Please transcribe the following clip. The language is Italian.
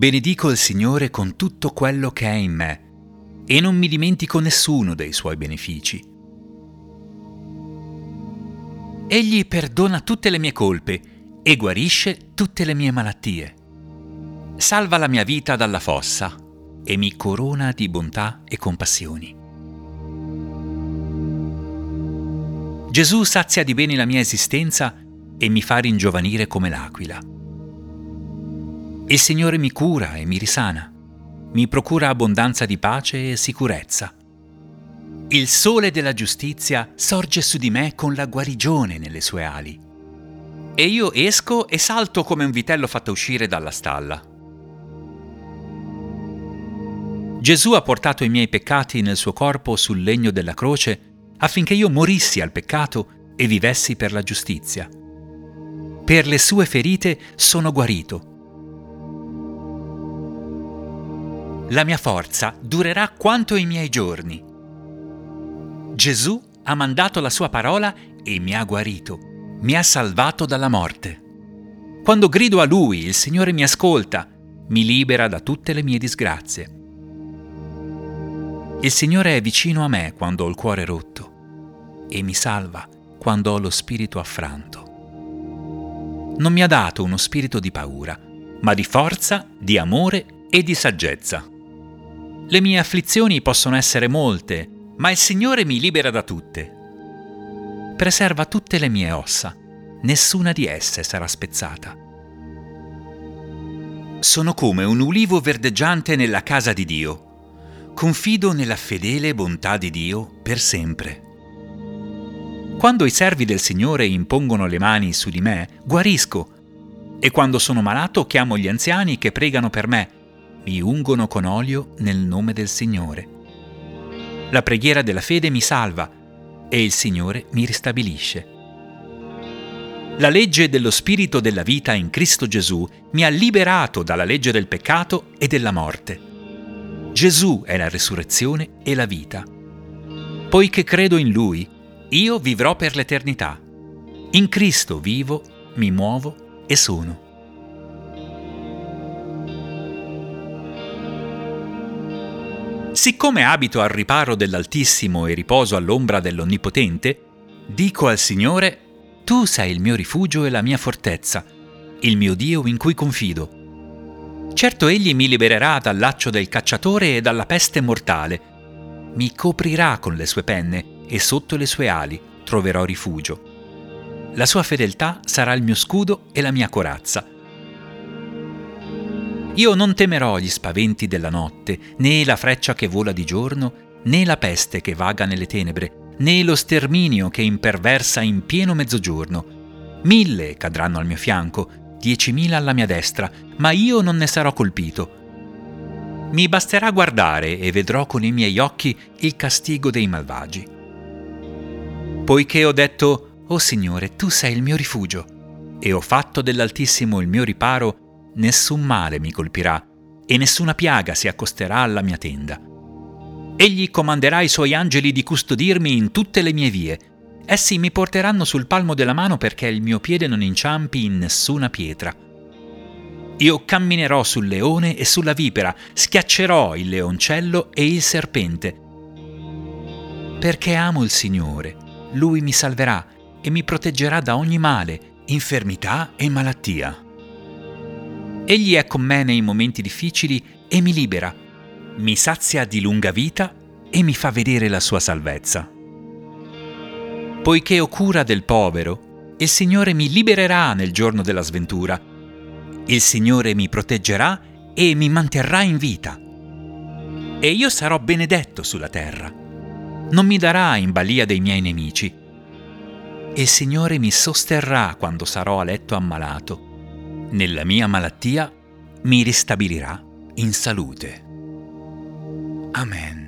Benedico il Signore con tutto quello che è in me e non mi dimentico nessuno dei suoi benefici. Egli perdona tutte le mie colpe e guarisce tutte le mie malattie. Salva la mia vita dalla fossa e mi corona di bontà e compassioni. Gesù sazia di bene la mia esistenza e mi fa ringiovanire come l'aquila. Il Signore mi cura e mi risana, mi procura abbondanza di pace e sicurezza. Il sole della giustizia sorge su di me con la guarigione nelle sue ali. E io esco e salto come un vitello fatto uscire dalla stalla. Gesù ha portato i miei peccati nel suo corpo sul legno della croce affinché io morissi al peccato e vivessi per la giustizia. Per le sue ferite sono guarito. La mia forza durerà quanto i miei giorni. Gesù ha mandato la sua parola e mi ha guarito, mi ha salvato dalla morte. Quando grido a Lui, il Signore mi ascolta, mi libera da tutte le mie disgrazie. Il Signore è vicino a me quando ho il cuore rotto e mi salva quando ho lo spirito affranto. Non mi ha dato uno spirito di paura, ma di forza, di amore e di saggezza. Le mie afflizioni possono essere molte, ma il Signore mi libera da tutte. Preserva tutte le mie ossa, nessuna di esse sarà spezzata. Sono come un ulivo verdeggiante nella casa di Dio confido nella fedele bontà di Dio per sempre. Quando i servi del Signore impongono le mani su di me, guarisco. E quando sono malato chiamo gli anziani che pregano per me, mi ungono con olio nel nome del Signore. La preghiera della fede mi salva e il Signore mi ristabilisce. La legge dello Spirito della vita in Cristo Gesù mi ha liberato dalla legge del peccato e della morte. Gesù è la resurrezione e la vita. Poiché credo in Lui, io vivrò per l'eternità. In Cristo vivo, mi muovo e sono. Siccome abito al riparo dell'Altissimo e riposo all'ombra dell'Onnipotente, dico al Signore, Tu sei il mio rifugio e la mia fortezza, il mio Dio in cui confido Certo egli mi libererà dal laccio del cacciatore e dalla peste mortale. Mi coprirà con le sue penne e sotto le sue ali troverò rifugio. La sua fedeltà sarà il mio scudo e la mia corazza. Io non temerò gli spaventi della notte, né la freccia che vola di giorno, né la peste che vaga nelle tenebre, né lo sterminio che imperversa in pieno mezzogiorno. Mille cadranno al mio fianco, diecimila alla mia destra, ma io non ne sarò colpito. Mi basterà guardare e vedrò con i miei occhi il castigo dei malvagi. Poiché ho detto, O oh Signore, tu sei il mio rifugio, e ho fatto dell'Altissimo il mio riparo, nessun male mi colpirà, e nessuna piaga si accosterà alla mia tenda. Egli comanderà i suoi angeli di custodirmi in tutte le mie vie, Essi mi porteranno sul palmo della mano perché il mio piede non inciampi in nessuna pietra. Io camminerò sul leone e sulla vipera, schiaccerò il leoncello e il serpente. Perché amo il Signore, Lui mi salverà e mi proteggerà da ogni male, infermità e malattia. Egli è con me nei momenti difficili e mi libera, mi sazia di lunga vita e mi fa vedere la sua salvezza. Poiché ho cura del povero, il Signore mi libererà nel giorno della sventura. Il Signore mi proteggerà e mi manterrà in vita. E io sarò benedetto sulla terra. Non mi darà in balia dei miei nemici. Il Signore mi sosterrà quando sarò a letto ammalato. Nella mia malattia mi ristabilirà in salute. Amen.